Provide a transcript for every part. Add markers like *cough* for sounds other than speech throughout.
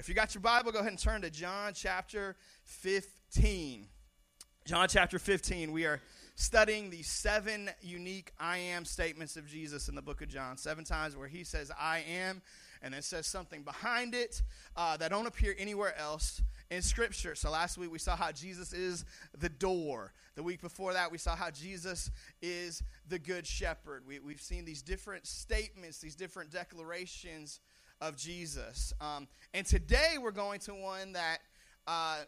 If you got your Bible, go ahead and turn to John chapter 15. John chapter 15, we are studying the seven unique I am statements of Jesus in the book of John. Seven times where he says, I am, and then says something behind it uh, that don't appear anywhere else in Scripture. So last week we saw how Jesus is the door. The week before that, we saw how Jesus is the good shepherd. We, we've seen these different statements, these different declarations of Jesus. Um, and today we're going to one that uh,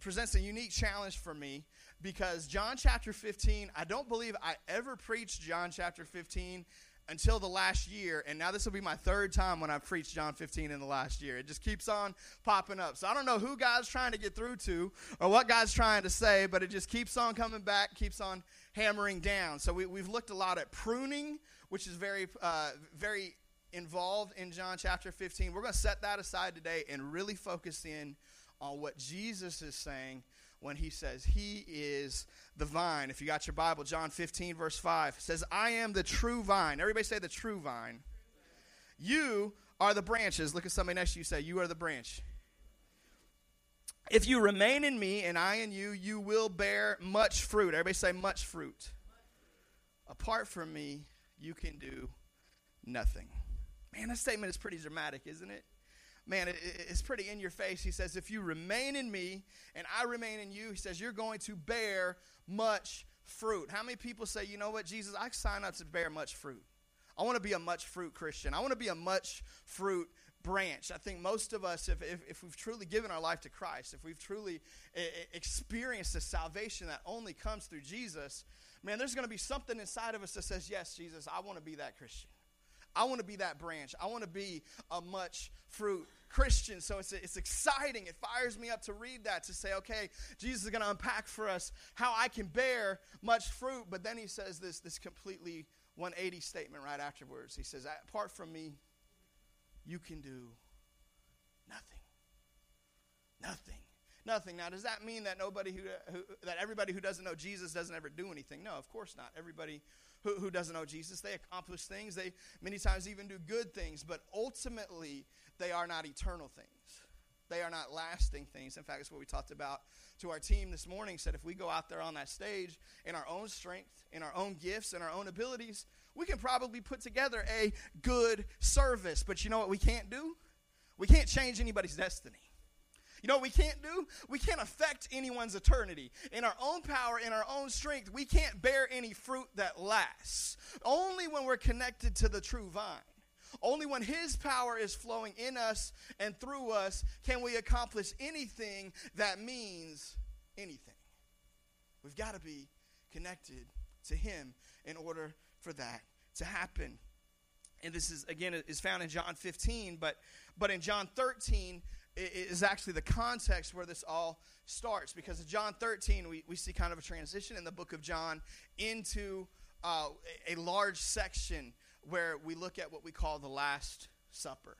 presents a unique challenge for me because John chapter 15, I don't believe I ever preached John chapter 15 until the last year, and now this will be my third time when I've preached John 15 in the last year. It just keeps on popping up. So I don't know who God's trying to get through to or what God's trying to say, but it just keeps on coming back, keeps on hammering down. So we, have looked a lot at pruning, which is very, uh, very involved in John chapter 15. We're going to set that aside today and really focus in on what Jesus is saying when he says he is the vine. If you got your Bible, John 15, verse 5 says, I am the true vine. Everybody say the true vine. You are the branches. Look at somebody next to you say, You are the branch. If you remain in me and I in you, you will bear much fruit. Everybody say much fruit. Apart from me, you can do nothing. Man, that statement is pretty dramatic, isn't it? man, it, it's pretty in your face. He says, If you remain in me and I remain in you, he says, you're going to bear much fruit. How many people say, you know what, Jesus, I sign up to bear much fruit? I want to be a much fruit Christian. I want to be a much fruit branch. I think most of us, if, if, if, we've truly given our life to Christ, if we've truly eh, eh, experienced the salvation that only comes through Jesus, man, there's going to be something inside of us that says, Yes, Jesus, I want to be that Christian. I want to be that branch. I want to be a much fruit Christian. So it's, it's exciting. It fires me up to read that, to say, okay, Jesus is going to unpack for us how I can bear much fruit. But then he says this, this completely 180 statement right afterwards. He says, apart from me, you can do nothing. Nothing. Nothing. Now, does that mean that nobody who, who that everybody who doesn't know Jesus doesn't ever do anything? No, of course not. Everybody who, who doesn't know Jesus. They accomplish things, they many times even do good things, but ultimately, they are not eternal things. They are not lasting things. In fact, it's what we talked about to our team this morning. Said if we go out there on that stage in our own strength, in our own gifts, in our own abilities, we can probably put together a good service. But you know what we can't do? We can't change anybody's destiny. You know what we can't do? We can't affect anyone's eternity. In our own power, in our own strength, we can't bear any fruit that lasts. Only when we're connected to the true vine. Only when His power is flowing in us and through us can we accomplish anything that means anything. We've got to be connected to Him in order for that to happen. And this is again is found in John 15, but but in John 13, is actually the context where this all starts. Because in John 13, we, we see kind of a transition in the book of John into uh, a large section where we look at what we call the Last Supper.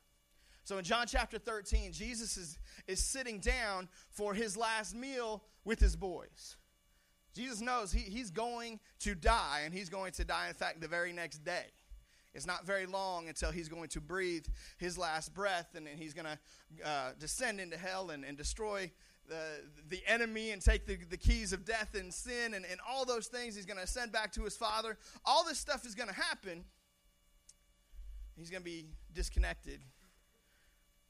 So in John chapter 13, Jesus is, is sitting down for his last meal with his boys. Jesus knows he, he's going to die, and he's going to die, in fact, the very next day. It's not very long until he's going to breathe his last breath and, and he's going to uh, descend into hell and, and destroy the, the enemy and take the, the keys of death and sin and, and all those things. He's going to ascend back to his Father. All this stuff is going to happen. He's going to be disconnected.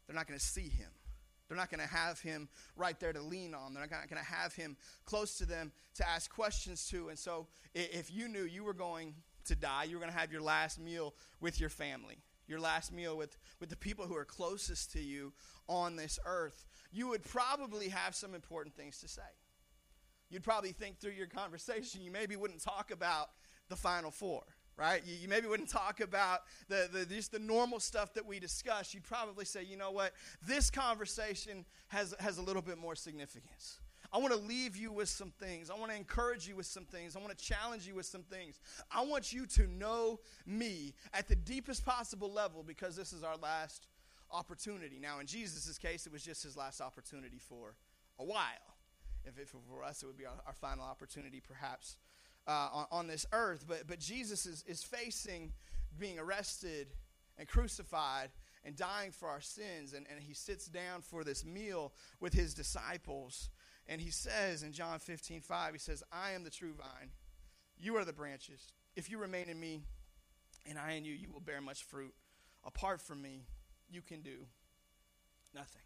They're not going to see him. They're not going to have him right there to lean on. They're not going to have him close to them to ask questions to. And so, if you knew you were going to die. You're going to have your last meal with your family, your last meal with, with the people who are closest to you on this earth. You would probably have some important things to say. You'd probably think through your conversation, you maybe wouldn't talk about the final four right? You, you, maybe wouldn't talk about the, the, just the normal stuff that we discuss. You'd probably say, you know what, this conversation has, has a little bit more significance. I want to leave you with some things. I want to encourage you with some things. I want to challenge you with some things. I want you to know me at the deepest possible level because this is our last opportunity. Now, in Jesus' case, it was just his last opportunity for a while. If it for us, it would be our, our final opportunity, perhaps, uh, on, on, this earth. But, but Jesus is, is facing being arrested and crucified and dying for our sins. And, and he sits down for this meal with his disciples. And he says in John 15, 5, he says, I am the true vine. You are the branches. If you remain in me and I in you, you will bear much fruit. Apart from me, you can do nothing.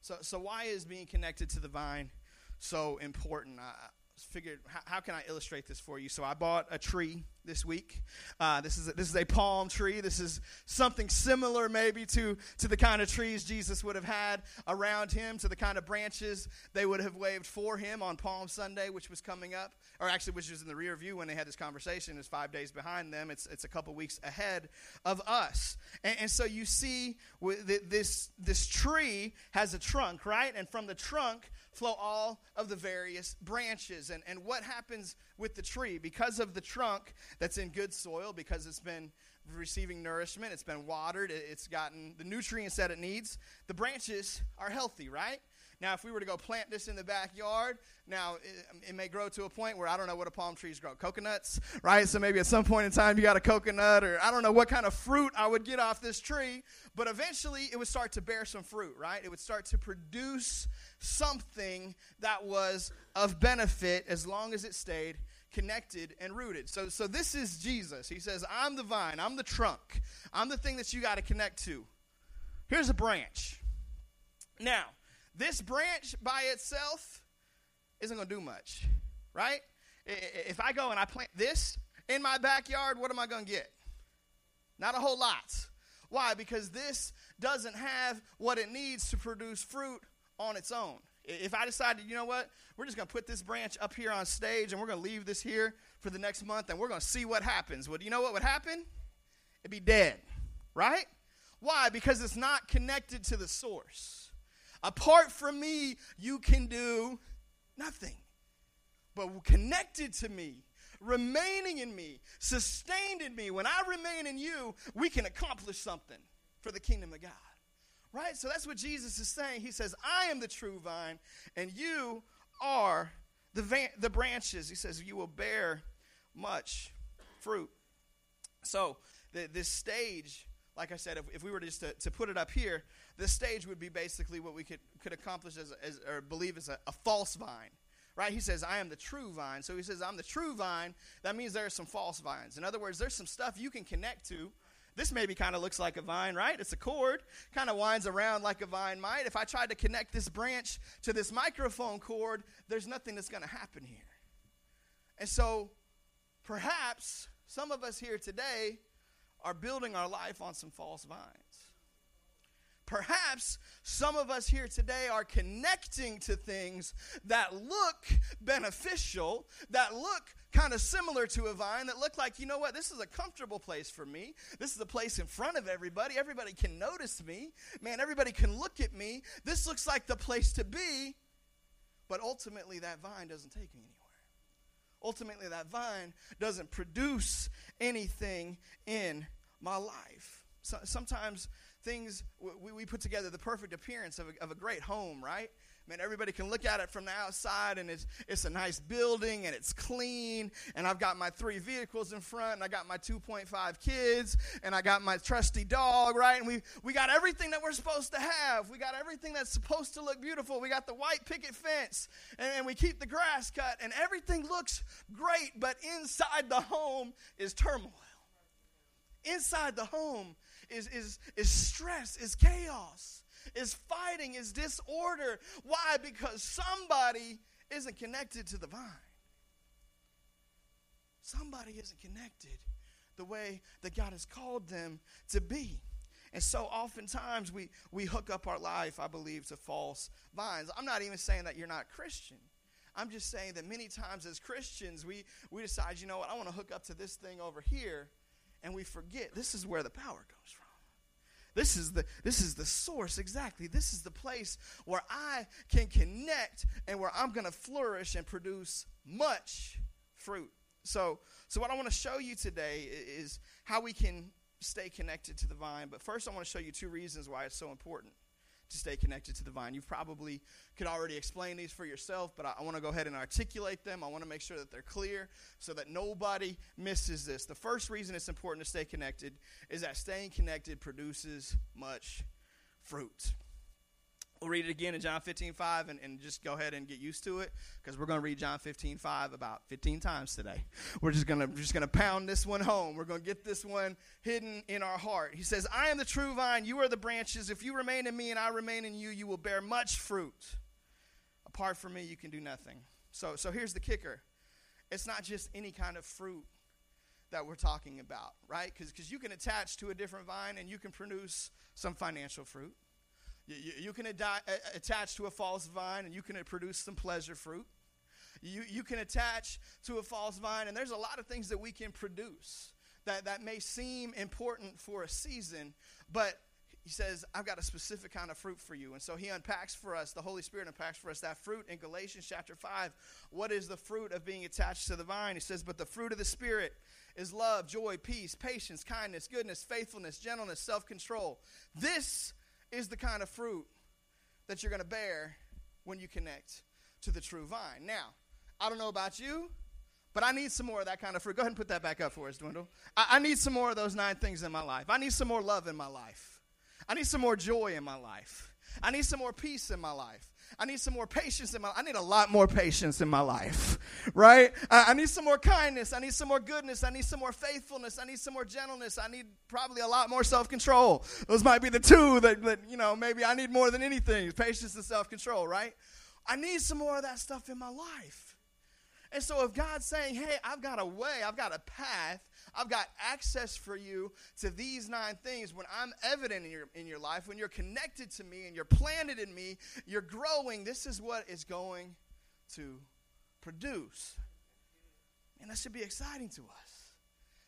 So, so why is being connected to the vine so important? I, figured how, how, can I illustrate this for you? So I bought a tree this week. Uh, this is a, this is a palm tree. This is something similar maybe to to the kind of trees Jesus would have had around him, to the kind of branches they would have waved for him on Palm Sunday, which was coming up, or actually which was in the rear view when they had this conversation. It's five days behind them. It's it's a couple weeks ahead of us. And, and so you see this this tree has a trunk, right? And from the trunk flow all of the various branches. And, and what happens with the tree? Because of the trunk that's in good soil, because it's been receiving nourishment, it's been watered, it's gotten the nutrients that it needs, the branches are healthy, right? Now, if we were to go plant this in the backyard, now it, it, may grow to a point where I don't know what a palm trees grow. Coconuts, right? So maybe at some point in time you got a coconut, or I don't know what kind of fruit I would get off this tree, but eventually it would start to bear some fruit, right? It would start to produce something that was of benefit as long as it stayed connected and rooted. So, so this is Jesus. He says, I'm the vine, I'm the trunk, I'm the thing that you got to connect to. Here's a branch. Now, this branch by itself isn't going to do much, right? If I go and I plant this in my backyard, what am I going to get? Not a whole lot. Why? Because this doesn't have what it needs to produce fruit on its own. If I decided, you know what, we're just going to put this branch up here on stage and we're going to leave this here for the next month and we're going to see what happens. Well, you know what would happen? It'd be dead, right? Why? Because it's not connected to the source. Apart from me, you can do nothing. But connected to me, remaining in me, sustained in me, when I remain in you, we can accomplish something for the kingdom of God. Right? So that's what Jesus is saying. He says, I am the true vine, and you are the, van- the branches. He says, You will bear much fruit. So, the, this stage, like I said, if, if we were just to, to put it up here, this stage would be basically what we could, could accomplish as, as or believe as a, a false vine right? He says, I am the true vine. So he says, I'm the true vine. That means there are some false vines. In other words, there's some stuff you can connect to. This maybe kind of looks like a vine, right? It's a cord, kind of winds around like a vine might. If I tried to connect this branch to this microphone cord, there's nothing that's going to happen here. And so perhaps some of us here today are building our life on some false vines. Perhaps some of us here today are connecting to things that look beneficial, that look kind of similar to a vine, that look like, you know what, this is a comfortable place for me. This is a place in front of everybody. Everybody can notice me. Man, everybody can look at me. This looks like the place to be. But ultimately, that vine doesn't take me anywhere. Ultimately, that vine doesn't produce anything in my life. So, sometimes things we, we put together the perfect appearance of a, of a great home, right? Man, everybody can look at it from the outside, and it's, it's a nice building, and it's clean, and I've got my three vehicles in front, and I got my 2.5 kids, and I got my trusty dog, right? And we, we got everything that we're supposed to have. We got everything that's supposed to look beautiful. We got the white picket fence, and, and we keep the grass cut, and everything looks great, but inside the home is turmoil. Inside the home is, is, is stress, is chaos, is fighting, is disorder. Why? Because somebody isn't connected to the vine. Somebody isn't connected the way that God has called them to be. And so oftentimes we, we hook up our life, I believe, to false vines. I'm not even saying that you're not Christian. I'm just saying that many times as Christians, we, we decide, you know what, I want to hook up to this thing over here, and we forget this is where the power comes from. This is the this is the source exactly. This is the place where I can connect and where I'm going to flourish and produce much fruit. So, so what I want to show you today is how we can stay connected to the vine. But first I want to show you two reasons why it's so important to stay connected to the vine. You probably could already explain these for yourself, but I, I want to go ahead and articulate them. I want to make sure that they're clear so that nobody misses this. The first reason it's important to stay connected is that staying connected produces much fruit. We'll read it again in John 15, 5, and, and just go ahead and get used to it because we're going to read John 15, 5 about 15 times today. We're just going to just going to pound this one home. We're going to get this one hidden in our heart. He says, I am the true vine, you are the branches. If you remain in me and I remain in you, you will bear much fruit. Apart from me, you can do nothing. So, so here's the kicker it's not just any kind of fruit that we're talking about, right? Because you can attach to a different vine and you can produce some financial fruit. You, you, you can adi- attach to a false vine and you can produce some pleasure fruit. You, you can attach to a false vine, and there's a lot of things that we can produce that, that may seem important for a season, but he says, I've got a specific kind of fruit for you. And so he unpacks for us, the Holy Spirit unpacks for us that fruit in Galatians chapter 5. What is the fruit of being attached to the vine? He says, But the fruit of the Spirit is love, joy, peace, patience, kindness, goodness, faithfulness, gentleness, self control. This is the kind of fruit that you're going to bear when you connect to the true vine. Now, I don't know about you, but I need some more of that kind of fruit. Go ahead and put that back up for us, Dwindle. I, I, need some more of those nine things in my life. I need some more love in my life. I need some more joy in my life. I need some more peace in my life. I need some more patience in my I need a lot more patience in my life, right? I, I need some more kindness. I need some more goodness. I need some more faithfulness. I need some more gentleness. I need probably a lot more self control. Those might be the two that, that, you know, maybe I need more than anything patience and self control, right? I need some more of that stuff in my life. And so if God's saying, hey, I've got a way, I've got a path I've got access for you to these nine things. When I'm evident in your, in your life, when you're connected to me and you're planted in me, you're growing, this is what is going to produce. And that should be exciting to us.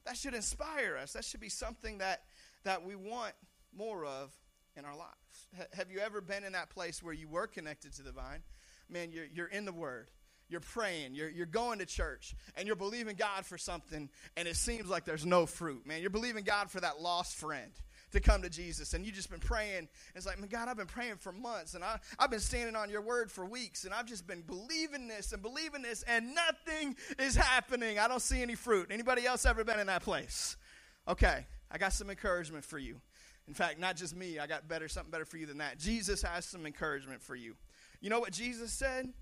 That should inspire us. That should be something that, that we want more of in our lives. H- have you ever been in that place where you were connected to the vine? Man, you're, you're in the Word you're praying, you're, you're going to church, and you're believing God for something, and it seems like there's no fruit, man. You're believing God for that lost friend to come to Jesus, and you've just been praying. It's like, man, God, I've been praying for months, and I, I've been standing on your word for weeks, and I've just been believing this and believing this, and nothing is happening. I don't see any fruit. Anybody else ever been in that place? Okay, I got some encouragement for you. In fact, not just me, I got better something better for you than that. Jesus has some encouragement for you. You know what Jesus said?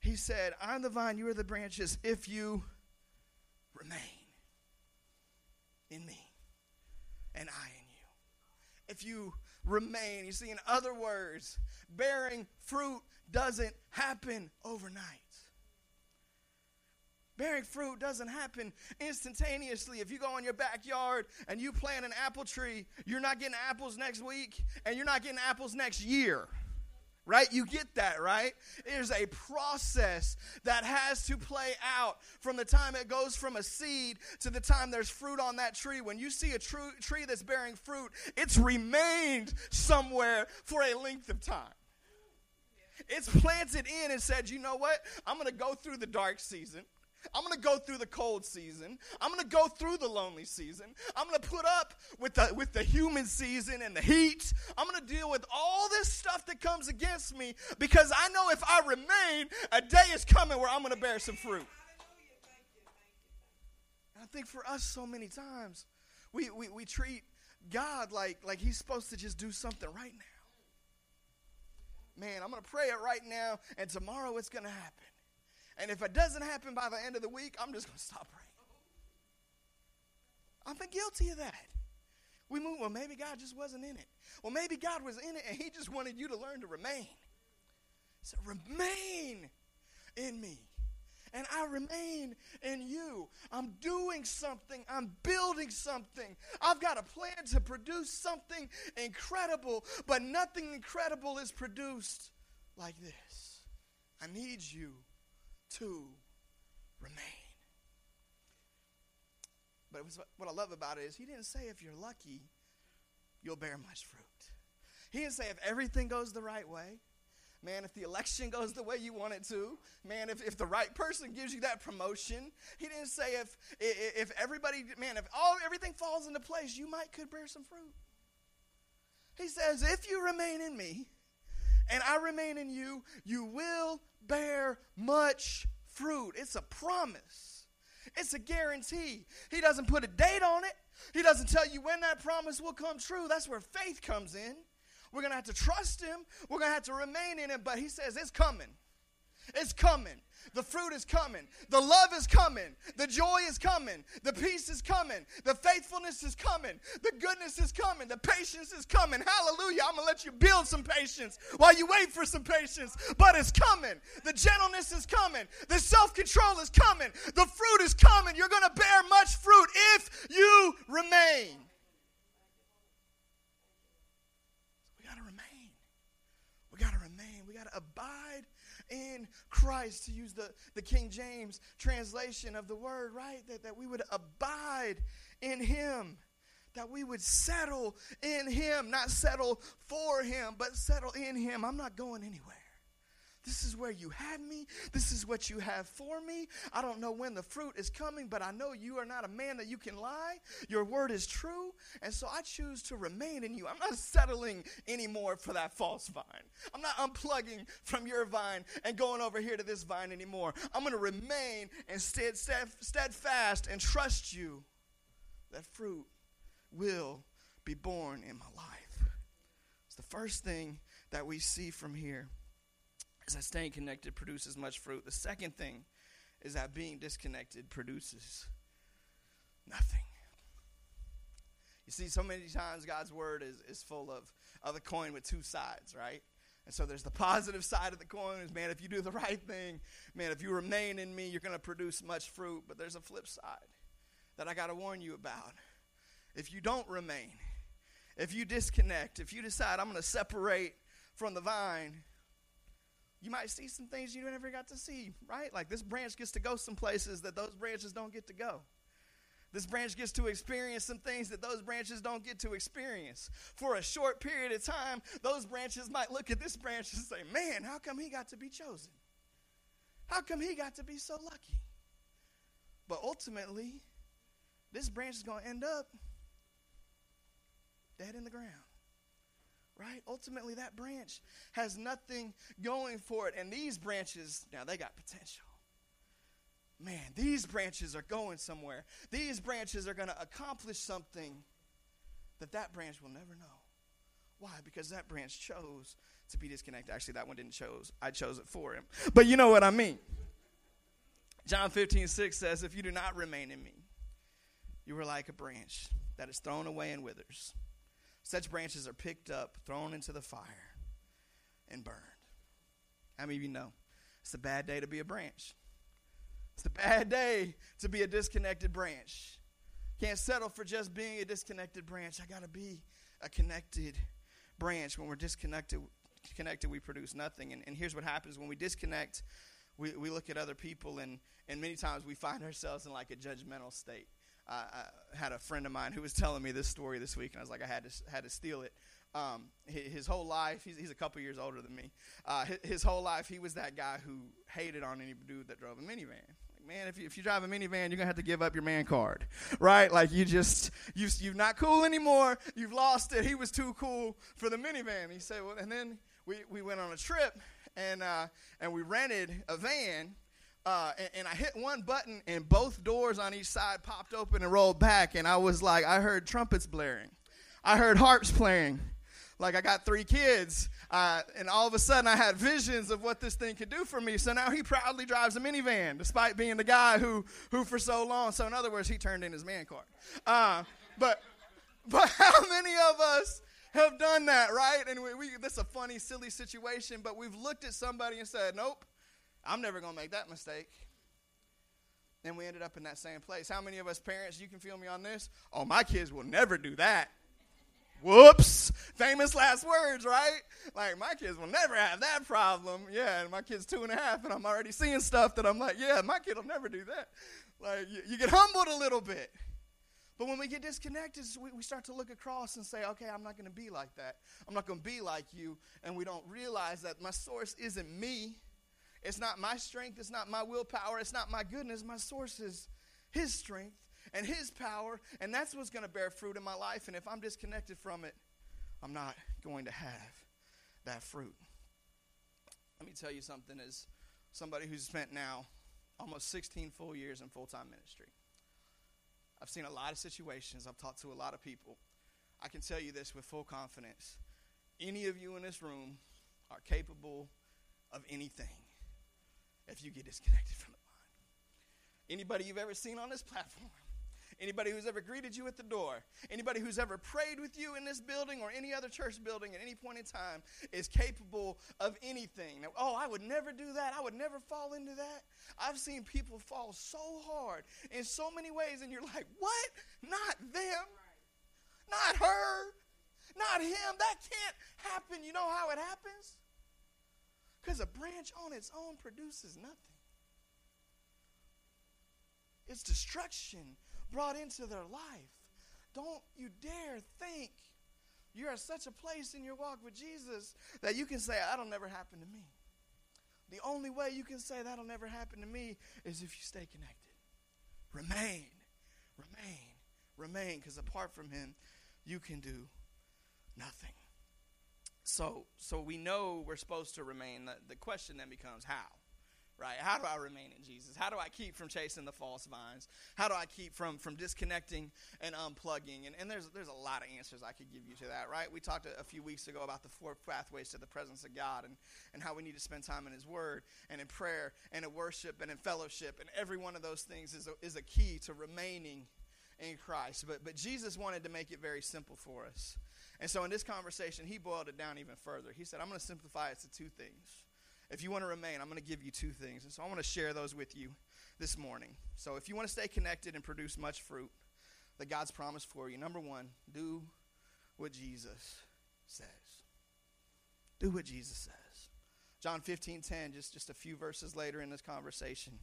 He said, I'm the vine, you are the branches, if you remain in me and I in you. If you remain, you see, in other words, bearing fruit doesn't happen overnight. Bearing fruit doesn't happen instantaneously. If you go in your backyard and you plant an apple tree, you're not getting apples next week and you're not getting apples next year right? You get that, right? There's a process that has to play out from the time it goes from a seed to the time there's fruit on that tree. When you see a true tree that's bearing fruit, it's remained somewhere for a length of time. It's planted in and said, you know what? I'm going to go through the dark season. I'm going to go through the cold season. I'm going to go through the lonely season. I'm going to put up with the, with the human season and the heat. I'm going to deal with all this stuff that comes against me because I know if I remain, a day is coming where I'm going to bear some fruit. And I think for us, so many times, we, we, we treat God like, like He's supposed to just do something right now. Man, I'm going to pray it right now, and tomorrow it's going to happen. And if it doesn't happen by the end of the week, I'm just going to stop praying. I've been guilty of that. We move, well, maybe God just wasn't in it. Well, maybe God was in it and He just wanted you to learn to remain. So remain in me. And I remain in you. I'm doing something. I'm building something. I've got a plan to produce something incredible, but nothing incredible is produced like this. I need you to remain. But what I love about it is he didn't say if you're lucky, you'll bear much fruit. He didn't say if everything goes the right way. Man, if the election *laughs* goes the way you want it to, man, if, if the right person gives you that promotion, he didn't say if if everybody, man, if all everything falls into place, you might could bear some fruit. He says, if you remain in me and I remain in you, you will bear much fruit. It's a promise, it's a guarantee. He doesn't put a date on it, He doesn't tell you when that promise will come true. That's where faith comes in. We're going to have to trust Him, we're going to have to remain in Him, but He says it's coming. It's coming. The fruit is coming. The love is coming. The joy is coming. The peace is coming. The faithfulness is coming. The goodness is coming. The patience is coming. Hallelujah. I'm going to let you build some patience while you wait for some patience. But it's coming. The gentleness is coming. The self control is coming. The fruit is coming. You're going to bear much fruit if you remain. We got to remain. We got to remain. We got to abide in Christ, to use the, the King James translation of the word, right? That, that we would abide in Him, that we would settle in Him, not settle for Him, but settle in Him. I'm not going anywhere. This is where you had me. This is what you have for me. I don't know when the fruit is coming, but I know you are not a man that you can lie. Your word is true. And so I choose to remain in you. I'm not settling anymore for that false vine. I'm not unplugging from your vine and going over here to this vine anymore. I'm going to remain and steadfast and trust you that fruit will be borne in my life. It's the first thing that we see from here is that staying connected produces much fruit. The second thing is that being disconnected produces nothing. You see, so many times God's word is, is full of, of a coin with two sides, right? And so there's the positive side of the coin is, man, if you do the right thing, man, if you remain in me, you're going to produce much fruit. But there's a flip side that I got to warn you about. If you don't remain, if you disconnect, if you decide I'm going to separate from the vine, you might see some things you never got to see, right? Like this branch gets to go some places that those branches don't get to go. This branch gets to experience some things that those branches don't get to experience. For a short period of time, those branches might look at this branch and say, Man, how come he got to be chosen? How come he got to be so lucky? But ultimately, this branch is going to end up dead in the ground right? Ultimately, that branch has nothing going for it. And these branches, now they got potential. Man, these branches are going somewhere. These branches are going to accomplish something that that branch will never know. Why? Because that branch chose to be disconnected. Actually, that one didn't chose. I chose it for him. But you know what I mean. John 15, 6 says, If you do not remain in me, you are like a branch that is thrown away and withers. Such branches are picked up, thrown into the fire, and burned. How many of you know it's a bad day to be a branch? It's a bad day to be a disconnected branch. Can't settle for just being a disconnected branch. I got to be a connected branch. When we're disconnected, connected, we produce nothing. And, and here's what happens when we disconnect, we, we look at other people, and, and many times we find ourselves in like a judgmental state. I, I had a friend of mine who was telling me this story this week, and I was like, I had to had to steal it. Um, his, his, whole life, he's, he's, a couple years older than me. Uh, his, his, whole life, he was that guy who hated on any dude that drove a minivan. Like, man, if you, if you drive a minivan, you're gonna have to give up your man card, right? Like you just you you're not cool anymore. You've lost it. He was too cool for the minivan. He said, well, and then we, we went on a trip and uh, and we rented a van uh, and, and, I hit one button, and both doors on each side popped open and rolled back. And I was like, I heard trumpets blaring, I heard harps playing. Like I got three kids, uh, and all of a sudden I had visions of what this thing could do for me. So now he proudly drives a minivan, despite being the guy who, who for so long. So in other words, he turned in his man card. Uh, but, *laughs* but how many of us have done that, right? And we, we, this is a funny, silly situation, but we've looked at somebody and said, "Nope, I'm never going to make that mistake. And we ended up in that same place. How many of us parents, you can feel me on this? Oh, my kids will never do that. Whoops. Famous last words, right? Like, my kids will never have that problem. Yeah, and my kid's two and a half, and I'm already seeing stuff that I'm like, yeah, my kid will never do that. Like, you, you get humbled a little bit. But when we get disconnected, we, we start to look across and say, okay, I'm not going to be like that. I'm not going to be like you. And we don't realize that my source isn't me. It's not my strength, it's not my willpower, it's not my goodness. My source is His strength and His power, and that's what's going to bear fruit in my life. And if I'm disconnected from it, I'm not going to have that fruit. Let me tell you something as somebody who's spent now almost 16 full years in full time ministry. I've seen a lot of situations, I've talked to a lot of people. I can tell you this with full confidence. Any of you in this room are capable of anything if you get disconnected from the vine. Anybody you've ever seen on this platform Anybody who's ever greeted you at the door, anybody who's ever prayed with you in this building or any other church building at any point in time is capable of anything. Now, oh, I would never do that. I would never fall into that. I've seen people fall so hard in so many ways, and you're like, what? Not them. Not her. Not him. That can't happen. You know how it happens? A branch on its own produces nothing. It's destruction brought into their life. Don't you dare think you're at such a place in your walk with Jesus that you can say, That'll never happen to me. The only way you can say that'll never happen to me is if you stay connected. Remain, remain, remain, because apart from Him, you can do nothing. So, so we know we're supposed to remain. The, the question then becomes how? right? How do I remain in Jesus? How do I keep from chasing the false vines? How do I keep from from disconnecting and unplugging? And, and there's there's a lot of answers I could give you to that, right? We talked a, a, few weeks ago about the four pathways to the presence of God and, and how we need to spend time in His Word and in prayer and in worship and in fellowship. And every one of those things is a, is a key to remaining in Christ. But, but Jesus wanted to make it very simple for us. And so in this conversation, He boiled it down even further. He said, I'm going to simplify it to two things if you want to remain, I'm going to give you two things. And so I want to share those with you this morning. So if you want to stay connected and produce much fruit that God's promised for you, number one, do what Jesus says. Do what Jesus says. John 15, 10, just, just a few verses later in this conversation,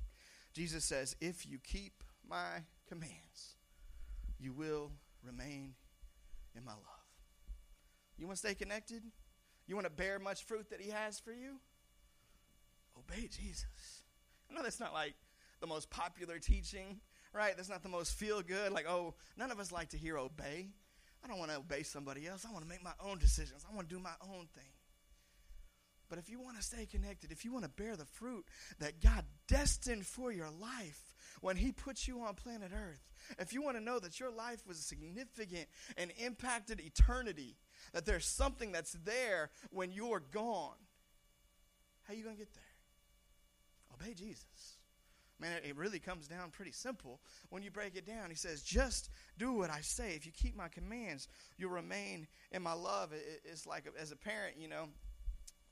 Jesus says, If you keep my commands, you will remain in my love. You want to stay connected? You want to bear much fruit that He has for you? obey Jesus. I know that's not like the most popular teaching, right? That's not the most feel good. Like, oh, none of us like to hear obey. I don't want to obey somebody else. I want to make my own decisions. I want to do my own thing. But if you want to stay connected, if you want to bear the fruit that God destined for your life when He put you on planet Earth, if you want to know that your life was significant and impacted eternity, that there's something that's there when you're gone, how are you going to get there? obey Jesus. Man, it really comes down pretty simple when you break it down. He says, just do what I say. If you keep my commands, you'll remain in my love. It's like as a parent, you know,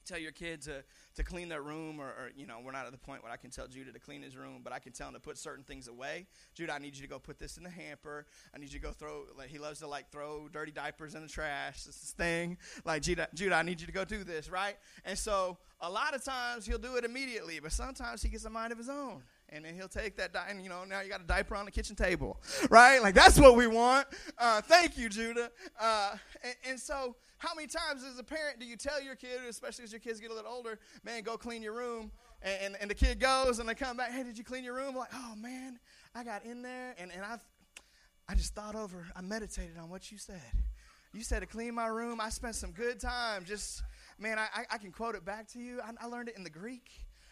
tell your kid to, to clean their room, or, or, you know, we're not at the point where I can tell Judah to clean his room, but I can tell him to put certain things away. Judah, I need you to go put this in the hamper. I need you to go throw, like, he loves to, like, throw dirty diapers in the trash. This is thing. Like, Judah, Judah, I need you to go do this, right? And so a lot of times he'll do it immediately, but sometimes he gets a mind of his own and then he'll take that di- and you know now you got a diaper on the kitchen table right like that's what we want uh, thank you judah uh, and, and, so how many times as a parent do you tell your kid especially as your kids get a little older man go clean your room and, and, and the kid goes and they come back hey did you clean your room like oh man i got in there and, and i i just thought over i meditated on what you said you said to clean my room i spent some good time just man i, I, I can quote it back to you I, I learned it in the greek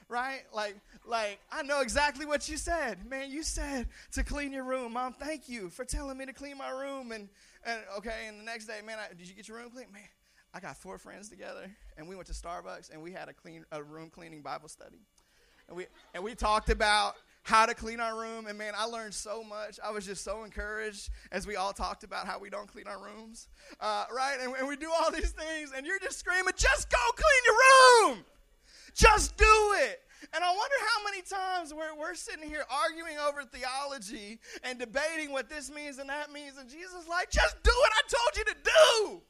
right? Like, like I know exactly what you said, man. You said to clean your room, mom. Thank you for telling me to clean my room. And and okay, and the next day, man, I, did you get your room clean, man? I got four friends together, and we went to Starbucks, and we had a clean a room cleaning Bible study, and we and we talked about how to clean our room. And man, I learned so much. I was just so encouraged as we all talked about how we don't clean our rooms, uh, right? And, and we do all these things, and you're just screaming, just go clean your room. Just do it. And I wonder how many times we're, we're sitting here arguing over theology and debating what this means and that means, and Jesus is like, just do what I told you to do.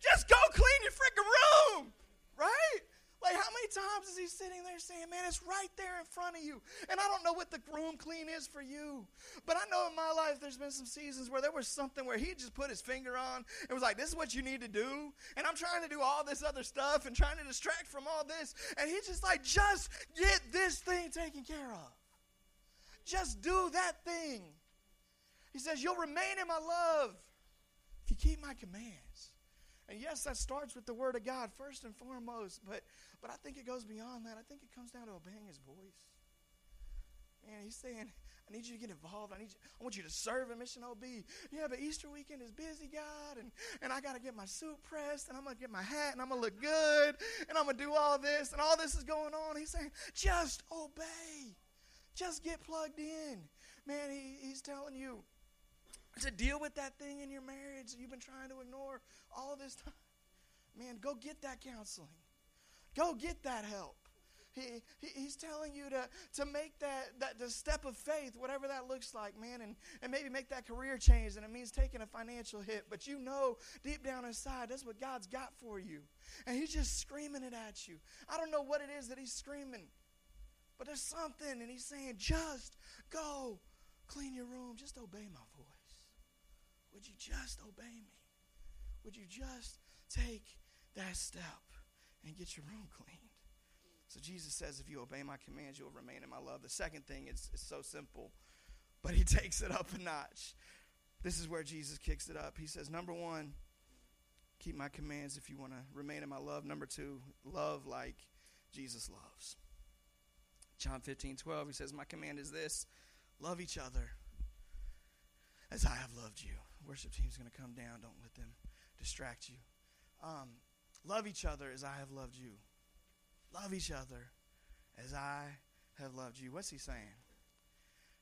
Just go clean your freaking room, right? Like, how many times is he sitting there saying, Man, it's right there in front of you? And I don't know what the room clean is for you. But I know in my life there's been some seasons where there was something where he just put his finger on and was like, This is what you need to do. And I'm trying to do all this other stuff and trying to distract from all this. And he's just like, Just get this thing taken care of. Just do that thing. He says, You'll remain in my love if you keep my commands. And yes, that starts with the Word of God first and foremost, but, but I think it goes beyond that. I think it comes down to obeying His voice. Man, He's saying, I need you to get involved. I need you, I want you to serve in Mission OB. Yeah, but Easter weekend is busy, God, and, and I got to get my suit pressed, and I'm going to get my hat, and I'm going to look good, and I'm going to do all this, and all this is going on. He's saying, just obey. Just get plugged in. Man, he, he's telling you to deal with that thing in your marriage that you've been trying to ignore all this time. Man, go get that counseling. Go get that help. He, he, he's telling you to, to make that, that the step of faith, whatever that looks like, man, and, and maybe make that career change, and it means taking a financial hit. But you know deep down inside that's what God's got for you. And he's just screaming it at you. I don't know what it is that he's screaming, but there's something, and he's saying, just go clean your room. Just obey my voice. Would you just obey me? Would you just take that step and get your room cleaned? So Jesus says, if you obey my commands, you'll remain in my love. The second thing is, is so simple, but he *laughs* takes it up a notch. This is where Jesus kicks it up. He says, number one, keep my commands if you want to remain in my love. Number two, love like Jesus loves. John 15, 12, he says, My command is this love each other as I have loved you. Worship team's going to come down. Don't let them distract you. Um, love each other as I have loved you. Love each other as I have loved you. What's he saying?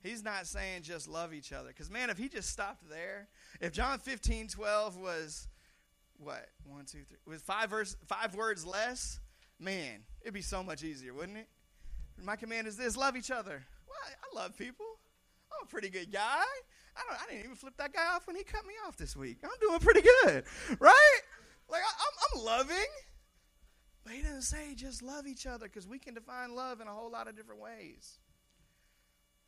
He's not saying just love each other. Because, man, if he just stopped there, if John 15, 12 was, what, one, two, three, was five, verse, five words less, man, it'd be so much easier, wouldn't it? My command is this love each other. Well, I love people. I'm a pretty good guy. I, don't, I didn't even flip that guy off when he cut me off this week. I'm doing pretty good, right? Like, I, I'm, I'm loving. But he doesn't say just love each other because we can define love in a whole lot of different ways.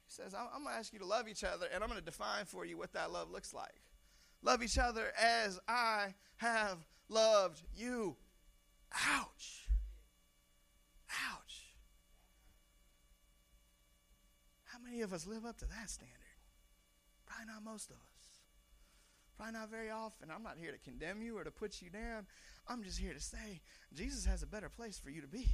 He says, I'm, I'm going to ask you to love each other, and I'm going to define for you what that love looks like. Love each other as I have loved you. Ouch. Ouch. How many of us live up to that standard? Probably not most of us. Probably not very often. I'm not here to condemn you or to put you down. I'm just here to say Jesus has a better place for you to be,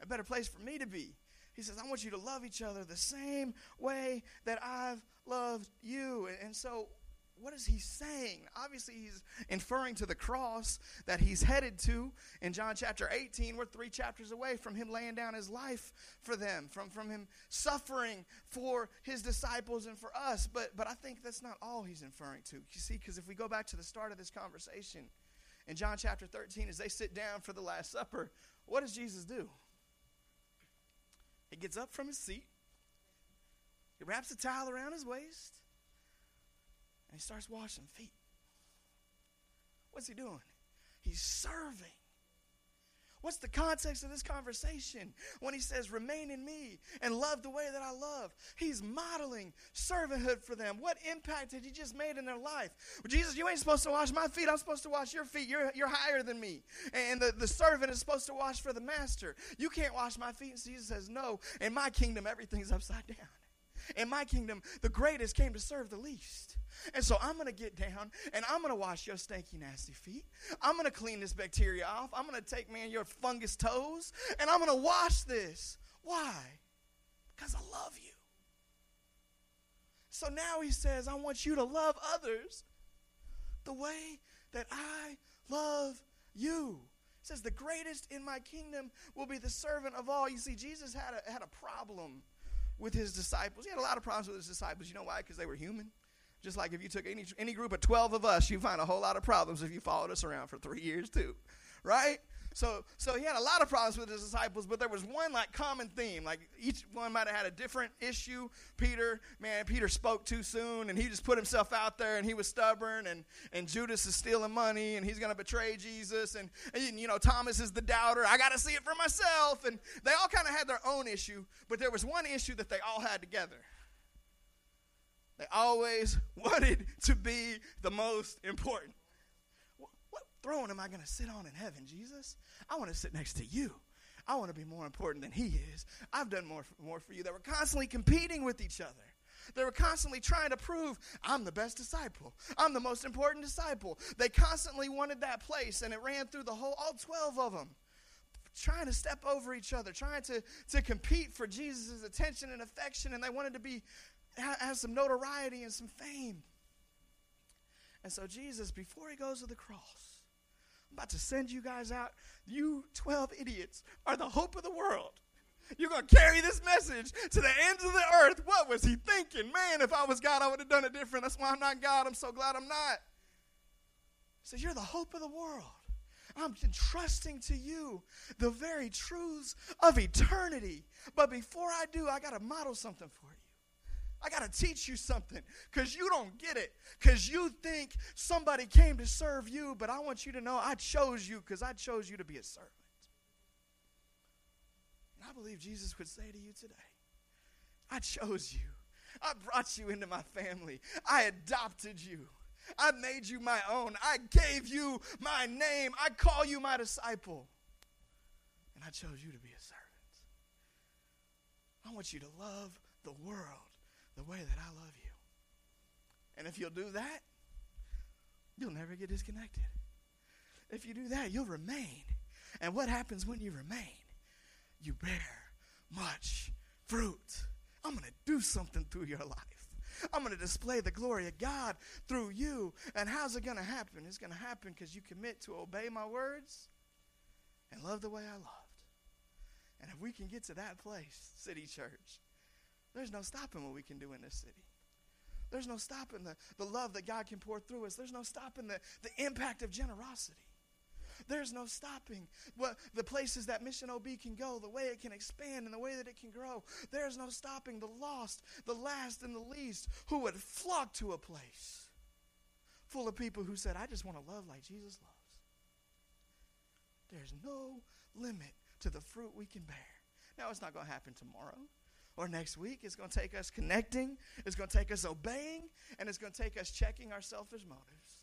a better place for me to be. He says, I want you to love each other the same way that I've loved you. And so, what is he saying? Obviously, he's inferring to the cross that he's headed to in John chapter 18. We're three chapters away from him laying down his life for them, from, from him suffering for his disciples and for us. But, but I think that's not all he's inferring to. You see, because if we go back to the start of this conversation, in John chapter 13, as they sit down for the Last Supper, what does Jesus do? He gets up from his seat, he wraps a towel around his waist, and he starts washing feet. What's he doing? He's serving. What's the context of this conversation when he says, Remain in me and love the way that I love? He's modeling servanthood for them. What impact had he just made in their life? Well, Jesus, you ain't supposed to wash my feet. I'm supposed to wash your feet. You're, you're higher than me. And the, the servant is supposed to wash for the master. You can't wash my feet. And Jesus says, No. In my kingdom, everything's upside down. In my kingdom, the greatest came to serve the least. And so I'm going to get down and I'm going to wash your stinky, nasty feet. I'm going to clean this bacteria off. I'm going to take, man, your fungus toes and I'm going to wash this. Why? Because I love you. So now he says, I want you to love others the way that I love you. Says, The greatest in my kingdom will be the servant of all. You see, Jesus had a, had a problem with his disciples. He had a lot of problems with his disciples. You know why? Because they were human. Just like if you took any, any group of 12 of us, you'd find a whole lot of problems if you followed us around for three years, too. Right? So, so he had a lot of problems with his disciples, but there was one like common theme. Like each one might have had a different issue. Peter, man, Peter spoke too soon, and he just put himself out there, and he was stubborn. And and Judas is stealing money, and he's going to betray Jesus. And, and you know Thomas is the doubter. I got to see it for myself. And they all kind of had their own issue, but there was one issue that they all had together. They always *laughs* wanted to be the most important. Throne am I going to sit on in heaven, Jesus? I want to sit next to you. I want to be more important than he is. I've done more, more for you. They were constantly competing with each other. They were constantly trying to prove, I'm the best disciple. I'm the most important disciple. They constantly wanted that place, and it ran through the whole, all 12 of them, trying to step over each other, trying to, to compete for Jesus' attention and affection, and they wanted to be have some notoriety and some fame. And so Jesus, before he goes to the cross, About to send you guys out. You 12 idiots are the hope of the world. You're going to carry this message to the ends of the earth. What was he thinking? Man, if I was God, I would have done it different. That's why I'm not God. I'm so glad I'm not. So You're the hope of the world. I'm entrusting to you the very truths of eternity. But before I do, I got to model something for you. I got to teach you something because you don't get it. Because you think somebody came to serve you, but I want you to know I chose you because I chose you to be a servant. And I believe Jesus would say to you today I chose you. I brought you into my family. I adopted you. I made you my own. I gave you my name. I call you my disciple. And I chose you to be a servant. I want you to love the world the way that I love you. And if you'll do that, you'll never get disconnected. If you do that, you'll remain. And what happens when you remain? You bear much fruit. I'm going to do something through your life. I'm going to display the glory of God through you. And how's it going to happen? It's going to happen because you commit to obey my words and love the way I loved. And if we can get to that place, City Church, there's no stopping what we can do in this city. There's no stopping the, the love that God can pour through us. There's no stopping the, the impact of generosity. There's no stopping what the places that Mission OB can go, the way it can expand, and the way that it can grow. There's no stopping the lost, the last, and the least who would flock to a place full of people who said, I just want to love like Jesus loves. There's no limit to the fruit we can bear. Now, it's not going to happen tomorrow or next week. It's going to take us connecting, it's going to take us obeying, and it's going to take us checking our selfish motives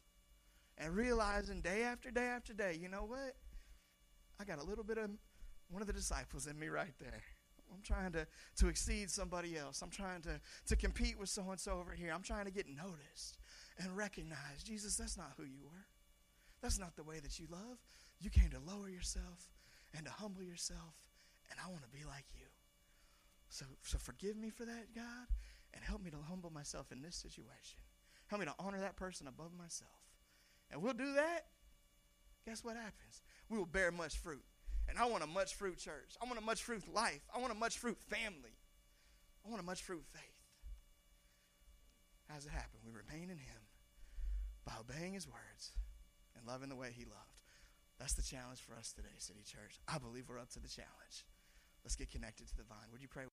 and realizing day after day after day, you know what? I got a little bit of one of the disciples in me right there. I'm trying to, to exceed somebody else. I'm trying to, to compete with so and so over here. I'm trying to get noticed and recognized. Jesus, that's not who you were. That's not the way that you love. You came to lower yourself and to humble yourself, and I want to be like you. So, so forgive me for that, God, and help me to humble myself in this situation. Help me to honor that person above myself. And we'll do that. Guess what happens? We will bear much fruit. And I want a much fruit church. I want a much fruit life. I want a much fruit family. I want a much fruit faith. How does it happen? We remain in Him by obeying His words and loving the way He loved. That's the challenge for us today, City Church. I believe we're up to the challenge. Let's get connected to the vine. Would you pray?